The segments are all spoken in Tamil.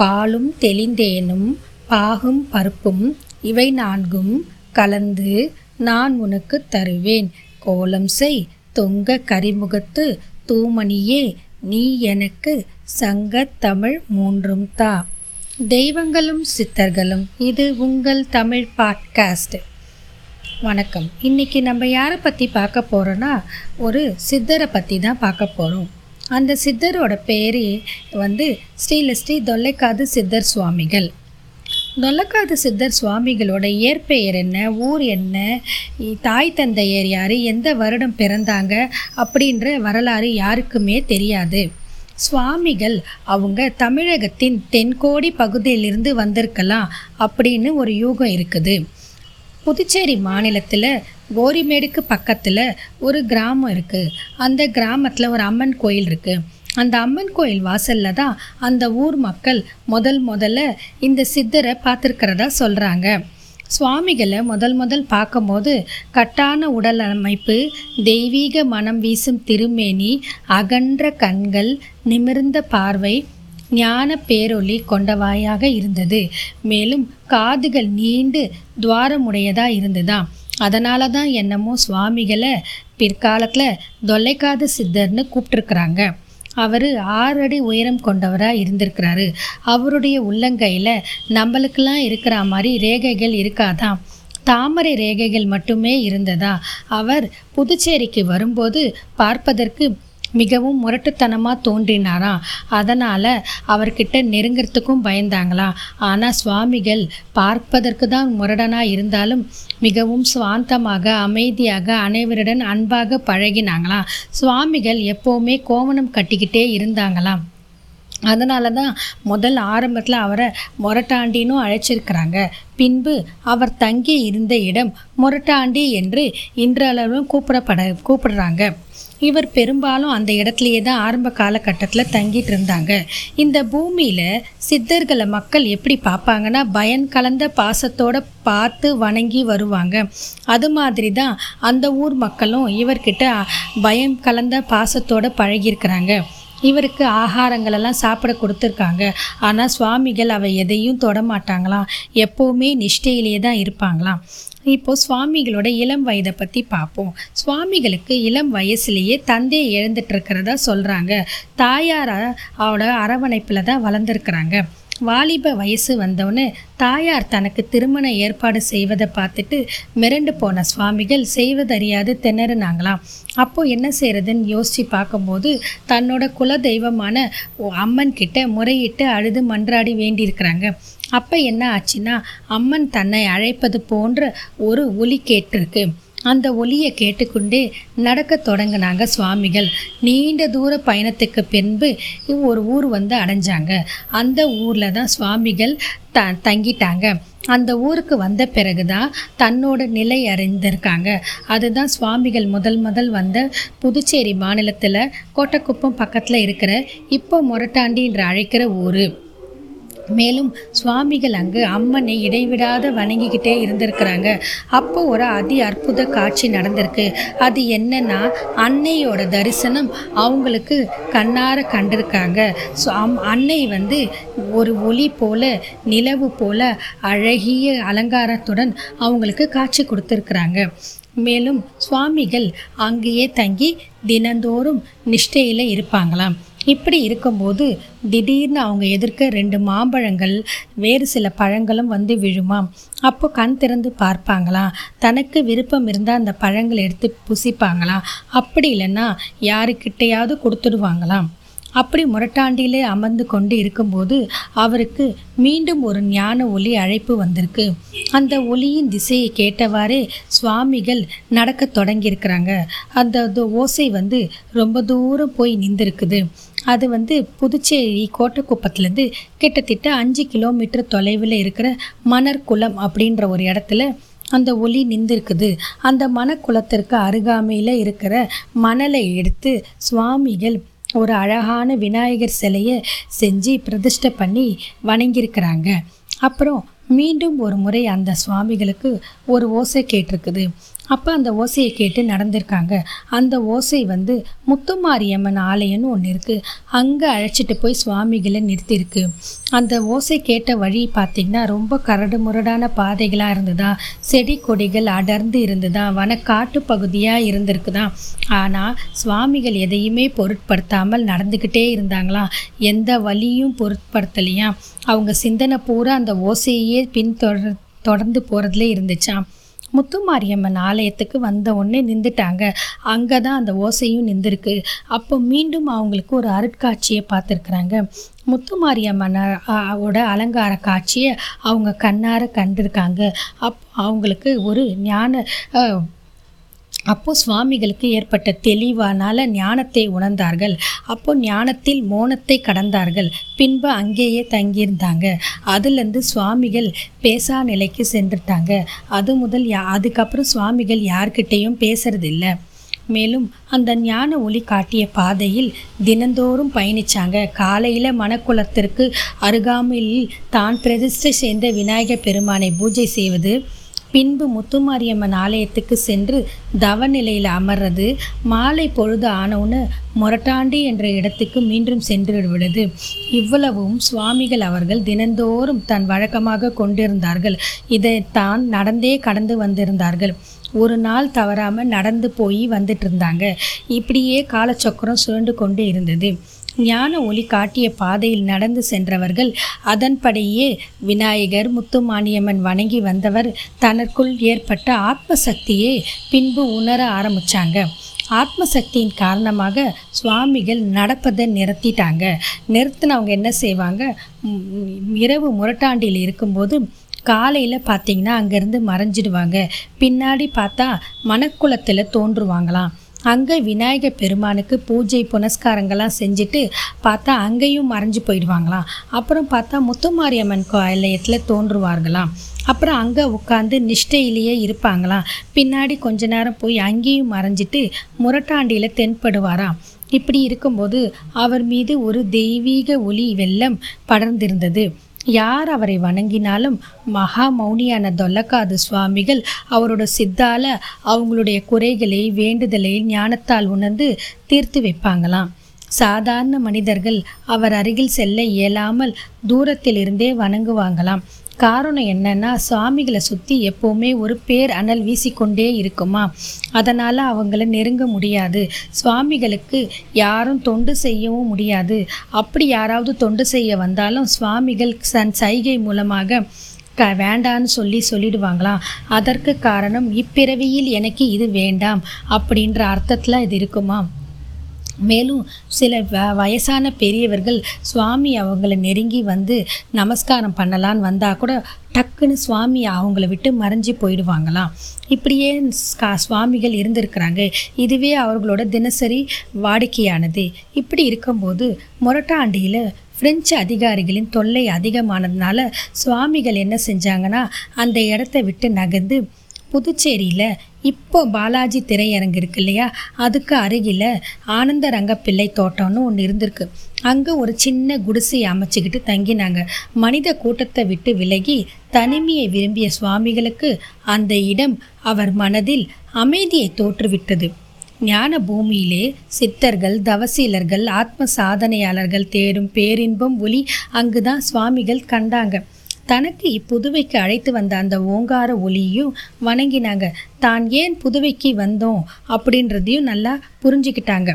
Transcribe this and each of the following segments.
பாலும் தெளிந்தேனும் பாகும் பருப்பும் இவை நான்கும் கலந்து நான் உனக்கு தருவேன். கோலம் செய் தொங்க கரிமுகத்து தூமணியே நீ எனக்கு சங்கத்தமிழ் மூன்றும் தா. தெய்வங்களும் சித்தர்களும் இது உங்கள் தமிழ் பாட்காஸ்ட். வணக்கம். இன்னைக்கு நம்ம யாரை பற்றி பார்க்க போகிறோன்னா ஒரு சித்தரை பற்றி தான் பார்க்க போகிறோம் அந்த சித்தரோட பேர் வந்து ஸ்ரீலஸ்ரீ தொல்லைக்காது சித்தர் சுவாமிகள். தொல்லக்காது சித்தர் சுவாமிகளோட இயற்பெயர் என்ன ஊர் என்ன தாய் தந்தையர் யார் எந்த வருடம் பிறந்தாங்க அப்படின்ற வரலாறு யாருக்குமே தெரியாது. சுவாமிகள் அவங்க தமிழகத்தின் தென்கோடி பகுதியிலிருந்து வந்திருக்கலாம் அப்படின்னு ஒரு யூகம் இருக்குது. புதுச்சேரி மாநிலத்தில் கோரிமேடுக்கு பக்கத்தில் ஒரு கிராமம் இருக்குது அந்த கிராமத்தில் ஒரு அம்மன் கோயில் இருக்குது அந்த அம்மன் கோயில் வாசலில் தான் அந்த ஊர் மக்கள் முதல் முதல்ல இந்த சித்தரை பார்த்துருக்கிறதா சொல்கிறாங்க சுவாமிகளை முதல் முதல் பார்க்கும்போது கட்டான உடல் அமைப்பு தெய்வீக மனம் வீசும் திருமேனி அகன்ற கண்கள் நிமிர்ந்த பார்வை ஞான பேரொளி கொண்டவாயாக இருந்தது. மேலும் காதுகள் நீண்டு துவாரமுடையதாக இருந்ததாம் அதனால தான் என்னமோ சுவாமிகளை பிற்காலத்தில் தொல்லைக்காத சித்தர்னு கூப்பிட்டுருக்குறாங்க. அவர் ஆறு அடி உயரம் கொண்டவராக இருந்திருக்கிறாரு. அவருடைய உள்ளங்கையில் நம்மளுக்கெல்லாம் இருக்கிற மாதிரி ரேகைகள் இருக்காதாம் தாமரை ரேகைகள் மட்டுமே இருந்ததா? அவர் புதுச்சேரிக்கு வரும்போது பார்ப்பதற்கு மிகவும் முரட்டுத்தனமாக தோன்றினாராம் அதனால் அவர்கிட்ட நெருங்கிறதுக்கும் பயந்தாங்களாம் ஆனால் சுவாமிகள் பார்ப்பதற்கு தான் முரடனாக இருந்தாலும் மிகவும் சுவாந்தமாக அமைதியாக அனைவருடன் அன்பாக பழகினாங்களாம் சுவாமிகள் எப்போவுமே கோவணம் கட்டிக்கிட்டே இருந்தாங்களாம் அதனால தான் முதல் ஆரம்பத்தில் அவரை மொரட்டாண்டினும் அழைச்சிருக்கிறாங்க. பின்பு அவர் தங்கி இருந்த இடம் மொரட்டாண்டி என்று இன்றளவும் கூப்பிடப்பட கூப்பிடுறாங்க. இவர் பெரும்பாலும் அந்த இடத்துலையே தான் ஆரம்ப காலகட்டத்தில் தங்கிட்டு இருந்தாங்க. இந்த பூமியில் சித்தர்களை மக்கள் எப்படி பார்ப்பாங்கன்னா பயன் கலந்த பாசத்தோட பார்த்து வணங்கி வருவாங்க. அது மாதிரி தான் அந்த ஊர் மக்களும் இவர்கிட்ட பயம் கலந்த பாசத்தோட பழகியிருக்கிறாங்க. இவருக்கு ஆகாரங்களெல்லாம் சாப்பிட கொடுத்துருக்காங்க. ஆனால் சுவாமிகள் அவை எதையும் தொட மாட்டாங்களாம். எப்போவுமே நிஷ்டையிலேயே தான் இருப்பாங்களாம். இப்போ சுவாமிகளோட இளம் வயதை பற்றி பார்ப்போம் சுவாமிகளுக்கு இளம் வயசுலேயே தந்தையை இழந்துட்டு இருக்கிறதா சொல்கிறாங்க தாயாராக அவட அரவணைப்பில் தான் வளர்ந்துருக்குறாங்க. வாலிப வயசு வந்தோடனே தாயார் தனக்கு திருமண ஏற்பாடு செய்வதை பார்த்துட்டு மிரண்டு போன சுவாமிகள் செய்வதறியாது திணறுனாங்களாம். அப்போ என்ன செய்கிறதுன்னு யோசித்து பார்க்கும்போது தன்னோட குல தெய்வமான அம்மன் கிட்ட முறையிட்டு அழுது மன்றாடி வேண்டியிருக்கிறாங்க. அப்போ என்ன ஆச்சுன்னா அம்மன் தன்னை அழைப்பது போன்ற ஒரு ஒலி கேட்டிருக்கு. அந்த ஒலியை கேட்டுக்கொண்டே நடக்க தொடங்கினாங்க சுவாமிகள். நீண்ட தூர பயணத்துக்கு பின்பு ஒரு ஊர் வந்து அடைஞ்சாங்க. அந்த ஊரில் தான் சுவாமிகள் த தங்கிட்டாங்க. அந்த ஊருக்கு வந்த பிறகு தான் தன்னோட நிலை அறிந்திருக்காங்க. அதுதான் சுவாமிகள் முதல் முதல் வந்த புதுச்சேரி மாநிலத்தில் கோட்டக்குப்பம் பக்கத்தில் இருக்கிற இப்போ மொரட்டாண்டின்ற அழைக்கிற ஊர். மேலும் சுவாமிகள் அங்கு அம்மனை இடைவிடாத வணங்கிக்கிட்டே இருந்திருக்கிறாங்க. அப்போ ஒரு அதி அற்புத காட்சி நடந்திருக்கு. அது என்னன்னா அன்னையோட தரிசனம் அவங்களுக்கு கண்ணார கண்டிருக்காங்க. ஸோ அம் அன்னை வந்து ஒரு ஒளி போல நிலவு போல அழகிய அலங்காரத்துடன் அவங்களுக்கு காட்சி கொடுத்துருக்குறாங்க. மேலும் சுவாமிகள் அங்கேயே தங்கி தினந்தோறும் நிஷ்டையில் இருப்பாங்களாம். இப்படி இருக்கும்போது திடீர்னு அவங்க எதிர்க்க ரெண்டு மாம்பழங்கள் வேறு சில பழங்களும் வந்து விழுமாம் அப்போ கண் திறந்து பார்ப்பாங்களாம் தனக்கு விருப்பம் இருந்தால் அந்த பழங்களை எடுத்து புசிப்பாங்களாம் அப்படி இல்லைன்னா யாருக்கிட்டையாவது கொடுத்துடுவாங்களாம் அப்படி முரட்டாண்டியிலே அமர்ந்து கொண்டு இருக்கும்போது அவருக்கு மீண்டும் ஒரு ஞான ஒலி அழைப்பு வந்திருக்கு. அந்த ஒலியின் திசையை கேட்டவாறே சுவாமிகள் நடக்க தொடங்கியிருக்கிறாங்க. அந்த ஓசை வந்து ரொம்ப தூரம் போய் நின்றுருக்குது. அது வந்து புதுச்சேரி கோட்டக்குப்பத்துலேருந்து கிட்டத்தட்ட அஞ்சு கிலோமீட்டர் தொலைவில் இருக்கிற மணற்குளம் அப்படின்ற ஒரு இடத்துல அந்த ஒலி நின்றுருக்குது. அந்த மணக்குளத்திற்கு அருகாமையில் இருக்கிற மணலை எடுத்து சுவாமிகள் ஒரு அழகான விநாயகர் சிலையை செஞ்சு பிரதிஷ்டை பண்ணி வணங்கியிருக்கிறாங்க. அப்புறம் மீண்டும் ஒரு முறை அந்த சுவாமிகளுக்கு ஒரு ஓசை கேட்டிருக்குது. அப்போ அந்த ஓசையை கேட்டு நடந்திருக்காங்க. அந்த ஓசை வந்து முத்துமாரியம்மன் ஆலயம்னு ஒன்று இருக்குது அங்கே அழைச்சிட்டு போய் சுவாமிகளை நிறுத்தியிருக்கு அந்த ஓசை கேட்ட வழி பார்த்திங்கன்னா ரொம்ப கரடு முரடான பாதைகளாக இருந்ததா? செடி கொடிகள் அடர்ந்து இருந்ததா? வனக்காட்டு பகுதியாக இருந்திருக்குதா? ஆனால் சுவாமிகள் எதையுமே பொருட்படுத்தாமல் நடந்துக்கிட்டே இருந்தாங்களாம் எந்த வழியும் பொருட்படுத்தலையாம் அவங்க சிந்தனை பூரா அந்த ஓசையே பின்தொடர் தொடர்ந்து போகிறதுலே இருந்துச்சாம் முத்துமாரியம்மன் ஆலயத்துக்கு வந்த உடனே நின்றுட்டாங்க. அங்கே தான் அந்த ஓசையும் நின்றுருக்கு. அப்போ மீண்டும் அவங்களுக்கு ஒரு அருட்காட்சியை பார்த்துருக்குறாங்க. முத்துமாரியம்மனோட ஓட அலங்கார காட்சியை அவங்க கண்ணார கண்டிருக்காங்க. அப் அவங்களுக்கு ஒரு ஞான அப்போ சுவாமிகளுக்கு ஏற்பட்ட தெளிவானால ஞானத்தை உணர்ந்தார்கள். அப்போ ஞானத்தில் மோனத்தை கடந்தார்கள். பின்பு அங்கேயே தங்கியிருந்தாங்க. அதுலேருந்து சுவாமிகள் பேசா நிலைக்கு சென்றுட்டாங்க. அது முதல் யா அதுக்கப்புறம் சுவாமிகள் யார்கிட்டேயும் பேசுறதில்ல. மேலும் அந்த ஞான ஒளி காட்டிய பாதையில் தினந்தோறும் பயணிச்சாங்க. காலையில் மணக்குளத்திற்கு அருகாமையில் தான் பிரதிஷ்டை செய்த விநாயகர் பெருமானை பூஜை செய்வது பின்பு முத்துமாரியம்மன் ஆலயத்துக்கு சென்று தவநிலையில் அமர்றது மாலை பொழுது ஆனவுன்னு மொரட்டாண்டி என்ற இடத்துக்கு மீண்டும் சென்று விடுவது இவ்வளவும் சுவாமிகள் அவர்கள் தினந்தோறும் தன் வழக்கமாக கொண்டிருந்தார்கள். இதை தான் நடந்தே கடந்து வந்திருந்தார்கள். ஒரு நாள் தவறாமல் நடந்து போய் வந்துட்டு இருந்தாங்க இப்படியே காலச்சக்கரம் சுழண்டு கொண்டு இருந்தது. ஞான ஒளி காட்டிய பாதையில் நடந்து சென்றவர்கள் அதன்படியே விநாயகர் முத்துமானியம்மன் வணங்கி வந்தவர். தனக்குள் ஏற்பட்ட ஆத்ம சக்தியை பின்பு உணர ஆரம்பித்தாங்க ஆத்மசக்தியின் காரணமாக சுவாமிகள் நடப்பதை நிறுத்திட்டாங்க. நிறுத்தினவங்க என்ன செய்வாங்க? இரவு முரட்டாண்டியில் இருக்கும்போது காலையில் பார்த்தீங்கன்னா அங்கேருந்து மறைஞ்சிடுவாங்க. பின்னாடி பார்த்தா மணக்குளத்தில் தோன்றுவாங்களாம். அங்கே விநாயகர் பெருமானுக்கு பூஜை புனஸ்காரங்கள்லாம் செஞ்சுட்டு பார்த்தா அங்கேயும் மறைஞ்சு போயிடுவாங்களாம். அப்புறம் பார்த்தா முத்துமாரியம்மன் ஆலயத்தில் தோன்றுவார்களாம். அப்புறம் அங்கே உட்காந்து நிஷ்டையிலேயே இருப்பாங்களாம். பின்னாடி கொஞ்ச நேரம் போய் அங்கேயும் மறைஞ்சிட்டு முரட்டாண்டியில் தென்படுவாராம். இப்படி இருக்கும்போது அவர் மீது ஒரு தெய்வீக ஒளி வெள்ளம் படர்ந்திருந்தது. யார் அவரை வணங்கினாலும் மகா மௌனியான தொல்லக்காது சுவாமிகள் அவரோட சித்தால அவங்களுடைய குறைகளை வேண்டுதலை ஞானத்தால் உணர்ந்து தீர்த்து வைப்பாங்களாம். சாதாரண மனிதர்கள் அவர் அருகில் செல்ல இயலாமல் தூரத்தில் இருந்தே வணங்குவாங்களாம். காரணம் என்னன்னா சுவாமிகளை சுற்றி எப்போவுமே ஒரு பேர் அனல் வீசிக்கொண்டே இருக்குமா? அதனால் அவங்கள நெருங்க முடியாது. சுவாமிகளுக்கு யாரும் தொண்டு செய்யவும் முடியாது. அப்படி யாராவது தொண்டு செய்ய வந்தாலும் சுவாமிகள் சன் சைகை மூலமாக க வேண்டான்னு சொல்லி சொல்லிடுவாங்களாம். அதற்கு காரணம் இப்பிறவியில் எனக்கு இது வேண்டாம் அப்படின்ற அர்த்தத்தில் இது இருக்குமா மேலும் சில வ- வயசான பெரியவர்கள் சுவாமி அவங்கள நெருங்கி வந்து நமஸ்காரம் பண்ணலான்னு வந்தால் கூட டக்குன்னு சுவாமி அவங்கள விட்டு மறைஞ்சு போயிடுவாங்களாம். இப்படியே கா சுவாமிகள் இருந்திருக்கிறாங்க. இதுவே அவர்களோட தினசரி வாடிக்கையானது. இப்படி இருக்கும்போது மொரட்டாண்டியில் பிரெஞ்சு அதிகாரிகளின் தொல்லை அதிகமானதுனால சுவாமிகள் என்ன செஞ்சாங்கன்னா அந்த இடத்த விட்டு நகர்ந்து புதுச்சேரியில் இப்போ பாலாஜி திரையரங்கு இருக்கு இல்லையா? அதுக்கு அருகில் ஆனந்த ரங்கப்பிள்ளை தோட்டம்னு ஒன்று இருந்திருக்கு. அங்கே ஒரு சின்ன குடிசை அமைச்சுக்கிட்டு தங்கினாங்க. மனித கூட்டத்தை விட்டு விலகி தனிமையை விரும்பிய சுவாமிகளுக்கு அந்த இடம் அவர் மனதில் அமைதியை தோற்றுவிட்டது. ஞான பூமியிலே சித்தர்கள் தவசீலர்கள் ஆத்ம சாதனையாளர்கள் தேடும் பேரின்பம் ஒளி அங்குதான் சுவாமிகள் கண்டாங்க. தனக்கு இப்புதுவைக்கு அழைத்து வந்த அந்த ஓங்கார ஒளியும் வணங்கினாங்க. தான் ஏன் புதுவைக்கு வந்தோம்? அப்படின்றதையும் நல்லா புரிஞ்சுக்கிட்டாங்க.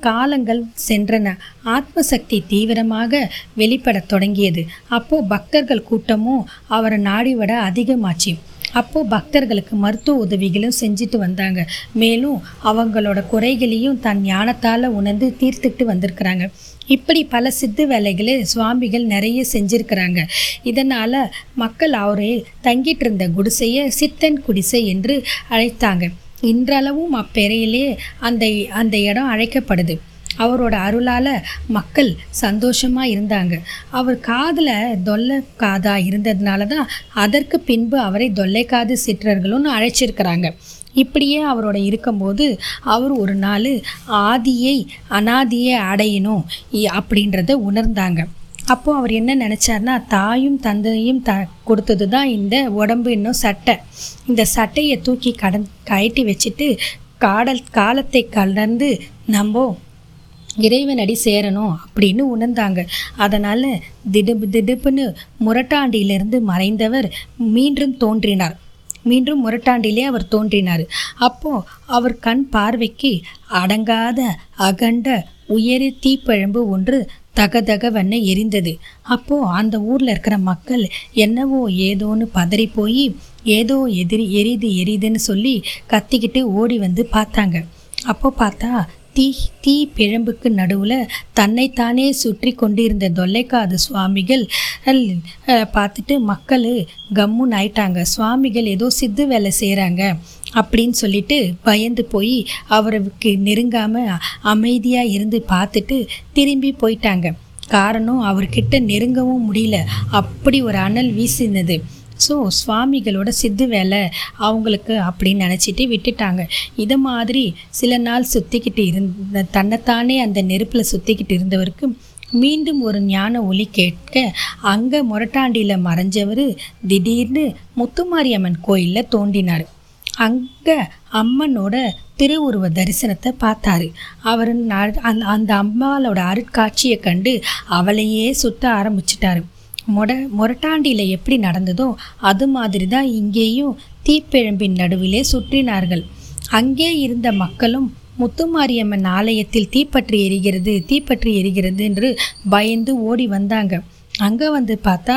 காலங்கள் சென்றன. ஆத்மசக்தி தீவிரமாக வெளிப்படத் தொடங்கியது. அப்போது பக்தர்கள் கூட்டமும் அவரை நாடிவிட அதிகமாச்சு. அப்போ பக்தர்களுக்கு மருத்துவ உதவிகளும் செஞ்சுட்டு வந்தாங்க. மேலும் அவங்களோட குறைகளையும் தன் ஞானத்தால் உணர்ந்து தீர்த்துக்கிட்டு வந்திருக்கிறாங்க. இப்படி பல சித்து வேலைகளை சுவாமிகள் நிறைய செஞ்சிருக்கிறாங்க. இதனால் மக்கள் அவரே தங்கிட்டு இருந்த குடிசையை சித்தன் குடிசை என்று அழைத்தாங்க. இன்றளவும் அப்பெறையிலே அந்த அந்த இடம் அழைக்கப்படுது. அவரோட அருளால் மக்கள் சந்தோஷமாக இருந்தாங்க. அவர் காதில் தொல்லை காதாக இருந்ததுனால தான் அதற்கு பின்பு அவரை தொல்லை காது சிற்றர்களும்னு அழைச்சிருக்கிறாங்க. இப்படியே அவரோட இருக்கும்போது அவர் ஒரு நாள் ஆதியை அனாதியை அடையணும் இ- அப்படின்றத உணர்ந்தாங்க. அப்போது அவர் என்ன நினச்சார்னா தாயும் தந்தையும் த கொடுத்தது தான் இந்த உடம்பு இன்னும் சட்டை. இந்த சட்டையை தூக்கி கடன் கயட்டி வச்சுட்டு காடல் காலத்தை கலந்து நம்ம இறைவனடி சேரணும் அப்படின்னு உணர்ந்தாங்க. அதனால் திடுப்பு திடுப்புன்னு முரட்டாண்டியிலிருந்து மறைந்தவர் மீண்டும் தோன்றினார். மீண்டும் முரட்டாண்டிலே அவர் தோன்றினார். அப்போ அவர் கண் பார்வைக்கு அடங்காத அகண்ட உயரி தீப்பழம்பு ஒன்று தகதகவன்னு எரிந்தது. அப்போ அந்த ஊர்ல இருக்கிற மக்கள் என்னவோ ஏதோன்னு பதறி போய் ஏதோ எதிரி எரிது எரிதுன்னு சொல்லி கத்திக்கிட்டு ஓடி வந்து பார்த்தாங்க. அப்போ பார்த்தா தீ தீ பிழம்புக்கு நடுவில் தன்னைத்தானே சுற்றி கொண்டிருந்த தொல்லைக்காது சுவாமிகள் பார்த்துட்டு மக்கள் கம்முன்னு ஆயிட்டாங்க. சுவாமிகள் ஏதோ சித்து வேலை செய்கிறாங்க அப்படின்னு சொல்லிட்டு பயந்து போய் அவருக்கு நெருங்காமல் அமைதியாக இருந்து பார்த்துட்டு திரும்பி போயிட்டாங்க. காரணம் அவர்கிட்ட நெருங்கவும் முடியல. அப்படி ஒரு அனல் வீசினது. ஸோ சுவாமிகளோட சித்து வேலை அவங்களுக்கு அப்படின்னு நினச்சிட்டு விட்டுட்டாங்க. இதை மாதிரி சில நாள் சுற்றிக்கிட்டு இருந்த தன்னைத்தானே அந்த நெருப்பில் சுற்றிக்கிட்டு இருந்தவருக்கு மீண்டும் ஒரு ஞான ஒளி கேட்க அங்கே முரட்டாண்டியில் மறைஞ்சவர் திடீர்னு முத்துமாரியம்மன் கோயிலில் தோண்டினார் அங்கே அம்மனோட திருவுருவ தரிசனத்தை பார்த்தாரு. அவர் அந்த அந்த அருட்காட்சியை கண்டு அவளையே சுத்த ஆரம்பிச்சிட்டாரு. மொட மொரட்டாண்டியில் எப்படி நடந்ததோ அது மாதிரி தான் இங்கேயும் தீப்பிழம்பின் நடுவிலே சுற்றினார்கள். அங்கே இருந்த மக்களும் முத்துமாரியம்மன் ஆலயத்தில் தீப்பற்றி எரிகிறது தீப்பற்றி எரிகிறது என்று பயந்து ஓடி வந்தாங்க. அங்கே வந்து பார்த்தா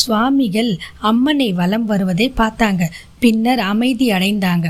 சுவாமிகள் அம்மனை வலம் வருவதை பார்த்தாங்க. பின்னர் அமைதி அடைந்தாங்க.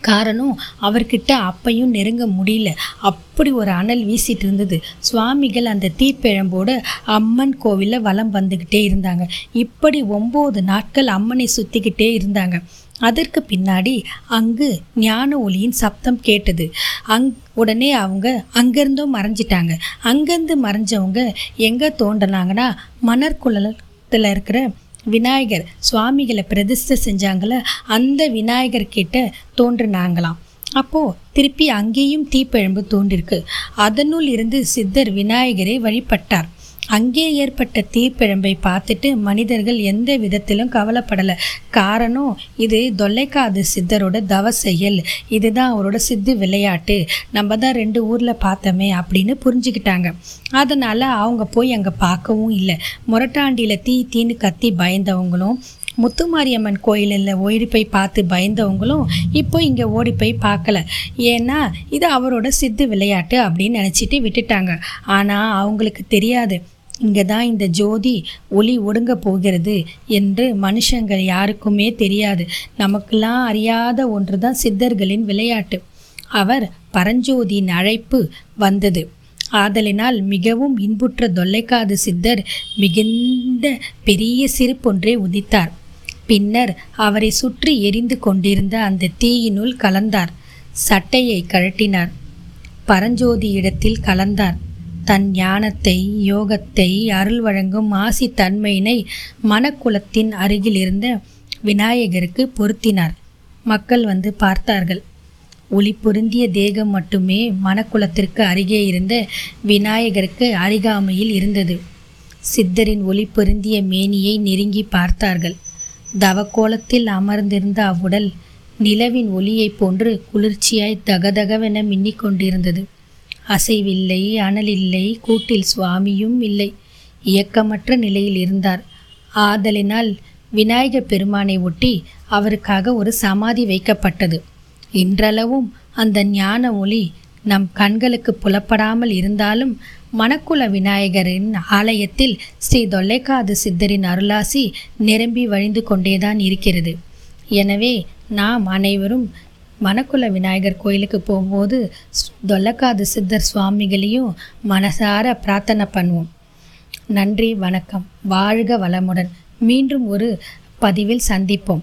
காரணம் அவர்கிட்ட அப்பையும் நெருங்க முடியல. அப்படி ஒரு அனல் வீசிட்டு இருந்தது. சுவாமிகள் அந்த தீப்பிழம்போடு அம்மன் கோவிலில் வலம் வந்துக்கிட்டே இருந்தாங்க. இப்படி ஒம்பது நாட்கள் அம்மனை சுற்றிக்கிட்டே இருந்தாங்க. அதற்கு பின்னாடி அங்கு ஞான ஒளியின் சப்தம் கேட்டது. அங் உடனே அவங்க அங்கேருந்தும் மறைஞ்சிட்டாங்க. அங்கேருந்து மறைஞ்சவங்க எங்கே தோண்டினாங்கன்னா மணற்குளத்தில் இருக்கிற விநாயகர் சுவாமிகளை பிரதிஷ்டை செஞ்சாங்கள அந்த விநாயகர் கிட்ட தோன்றுனாங்களாம். அப்போது திருப்பி அங்கேயும் தீப்பெழும்பு தோன்றிருக்கு. அதனுள் இருந்து சித்தர் விநாயகரை வழிபட்டார். அங்கே ஏற்பட்ட தீப்பிழம்பை பார்த்துட்டு மனிதர்கள் எந்த விதத்திலும் கவலைப்படலை. காரணம் இது தொல்லைக்காது சித்தரோட தவ செயல். இதுதான் அவரோட சித்து விளையாட்டு. நம்ம தான் ரெண்டு ஊரில் பார்த்தோமே அப்படின்னு புரிஞ்சுக்கிட்டாங்க. அதனால் அவங்க போய் அங்கே பார்க்கவும் இல்லை. முரட்டாண்டியில் தீ தீன்னு கத்தி பயந்தவங்களும் முத்துமாரியம்மன் கோயிலில் ஓடி போய் பார்த்து பயந்தவங்களும் இப்போ இங்கே ஓடி போய் பார்க்கல. ஏன்னா இது அவரோட சித்து விளையாட்டு அப்படின்னு நினச்சிட்டு விட்டுட்டாங்க. ஆனால் அவங்களுக்கு தெரியாது. இங்கே தான் இந்த ஜோதி ஒளி ஒடுங்க போகிறது என்று மனுஷங்கள் யாருக்குமே தெரியாது. நமக்கெல்லாம் அறியாத ஒன்று தான் சித்தர்களின் விளையாட்டு. அவர் பரஞ்சோதியின் அழைப்பு வந்தது. ஆதலினால் மிகவும் இன்புற்ற தொல்லைக்காது சித்தர் மிகுந்த பெரிய சிரிப்பொன்றை உதித்தார். பின்னர் அவரை சுற்றி எரிந்து கொண்டிருந்த அந்த தீயினுள் கலந்தார். சட்டையை கழட்டினார். பரஞ்சோதி இடத்தில் கலந்தார். தன் ஞானத்தை யோகத்தை அருள் வழங்கும் ஆசி தன்மையினை மனக்குலத்தின் அருகில் இருந்த விநாயகருக்கு பொருத்தினார். மக்கள் வந்து பார்த்தார்கள். ஒளி பொருந்திய தேகம் மட்டுமே மனக்குலத்திற்கு அருகே இருந்த விநாயகருக்கு அருகாமையில் இருந்தது. சித்தரின் ஒளி பொருந்திய மேனியை நெருங்கி பார்த்தார்கள். தவக்கோலத்தில் அமர்ந்திருந்த அவ்வுடல் நிலவின் ஒளியைப் போன்று குளிர்ச்சியாய் தகதகவென மின்னிக் கொண்டிருந்தது அசைவில்லை அனலில்லை கூட்டில் சுவாமியும் இல்லை. இயக்கமற்ற நிலையில் இருந்தார். ஆதலினால் விநாயகர் பெருமானை ஒட்டி அவருக்காக ஒரு சமாதி வைக்கப்பட்டது. இன்றளவும் அந்த ஞான ஒளி நம் கண்களுக்கு புலப்படாமல் இருந்தாலும் மணக்குல விநாயகரின் ஆலயத்தில் ஸ்ரீ தொல்லைக்காது சித்தரின் அருளாசி நிரம்பி வழிந்து கொண்டேதான் இருக்கிறது. எனவே நாம் அனைவரும் மணக்குள விநாயகர் கோயிலுக்கு போகும்போது தொல்லக்காது சித்தர் சுவாமிகளையும் மனசார பிரார்த்தனை பண்ணுவோம். நன்றி வணக்கம். வாழ்க வளமுடன். மீண்டும் ஒரு பதிவில் சந்திப்போம்.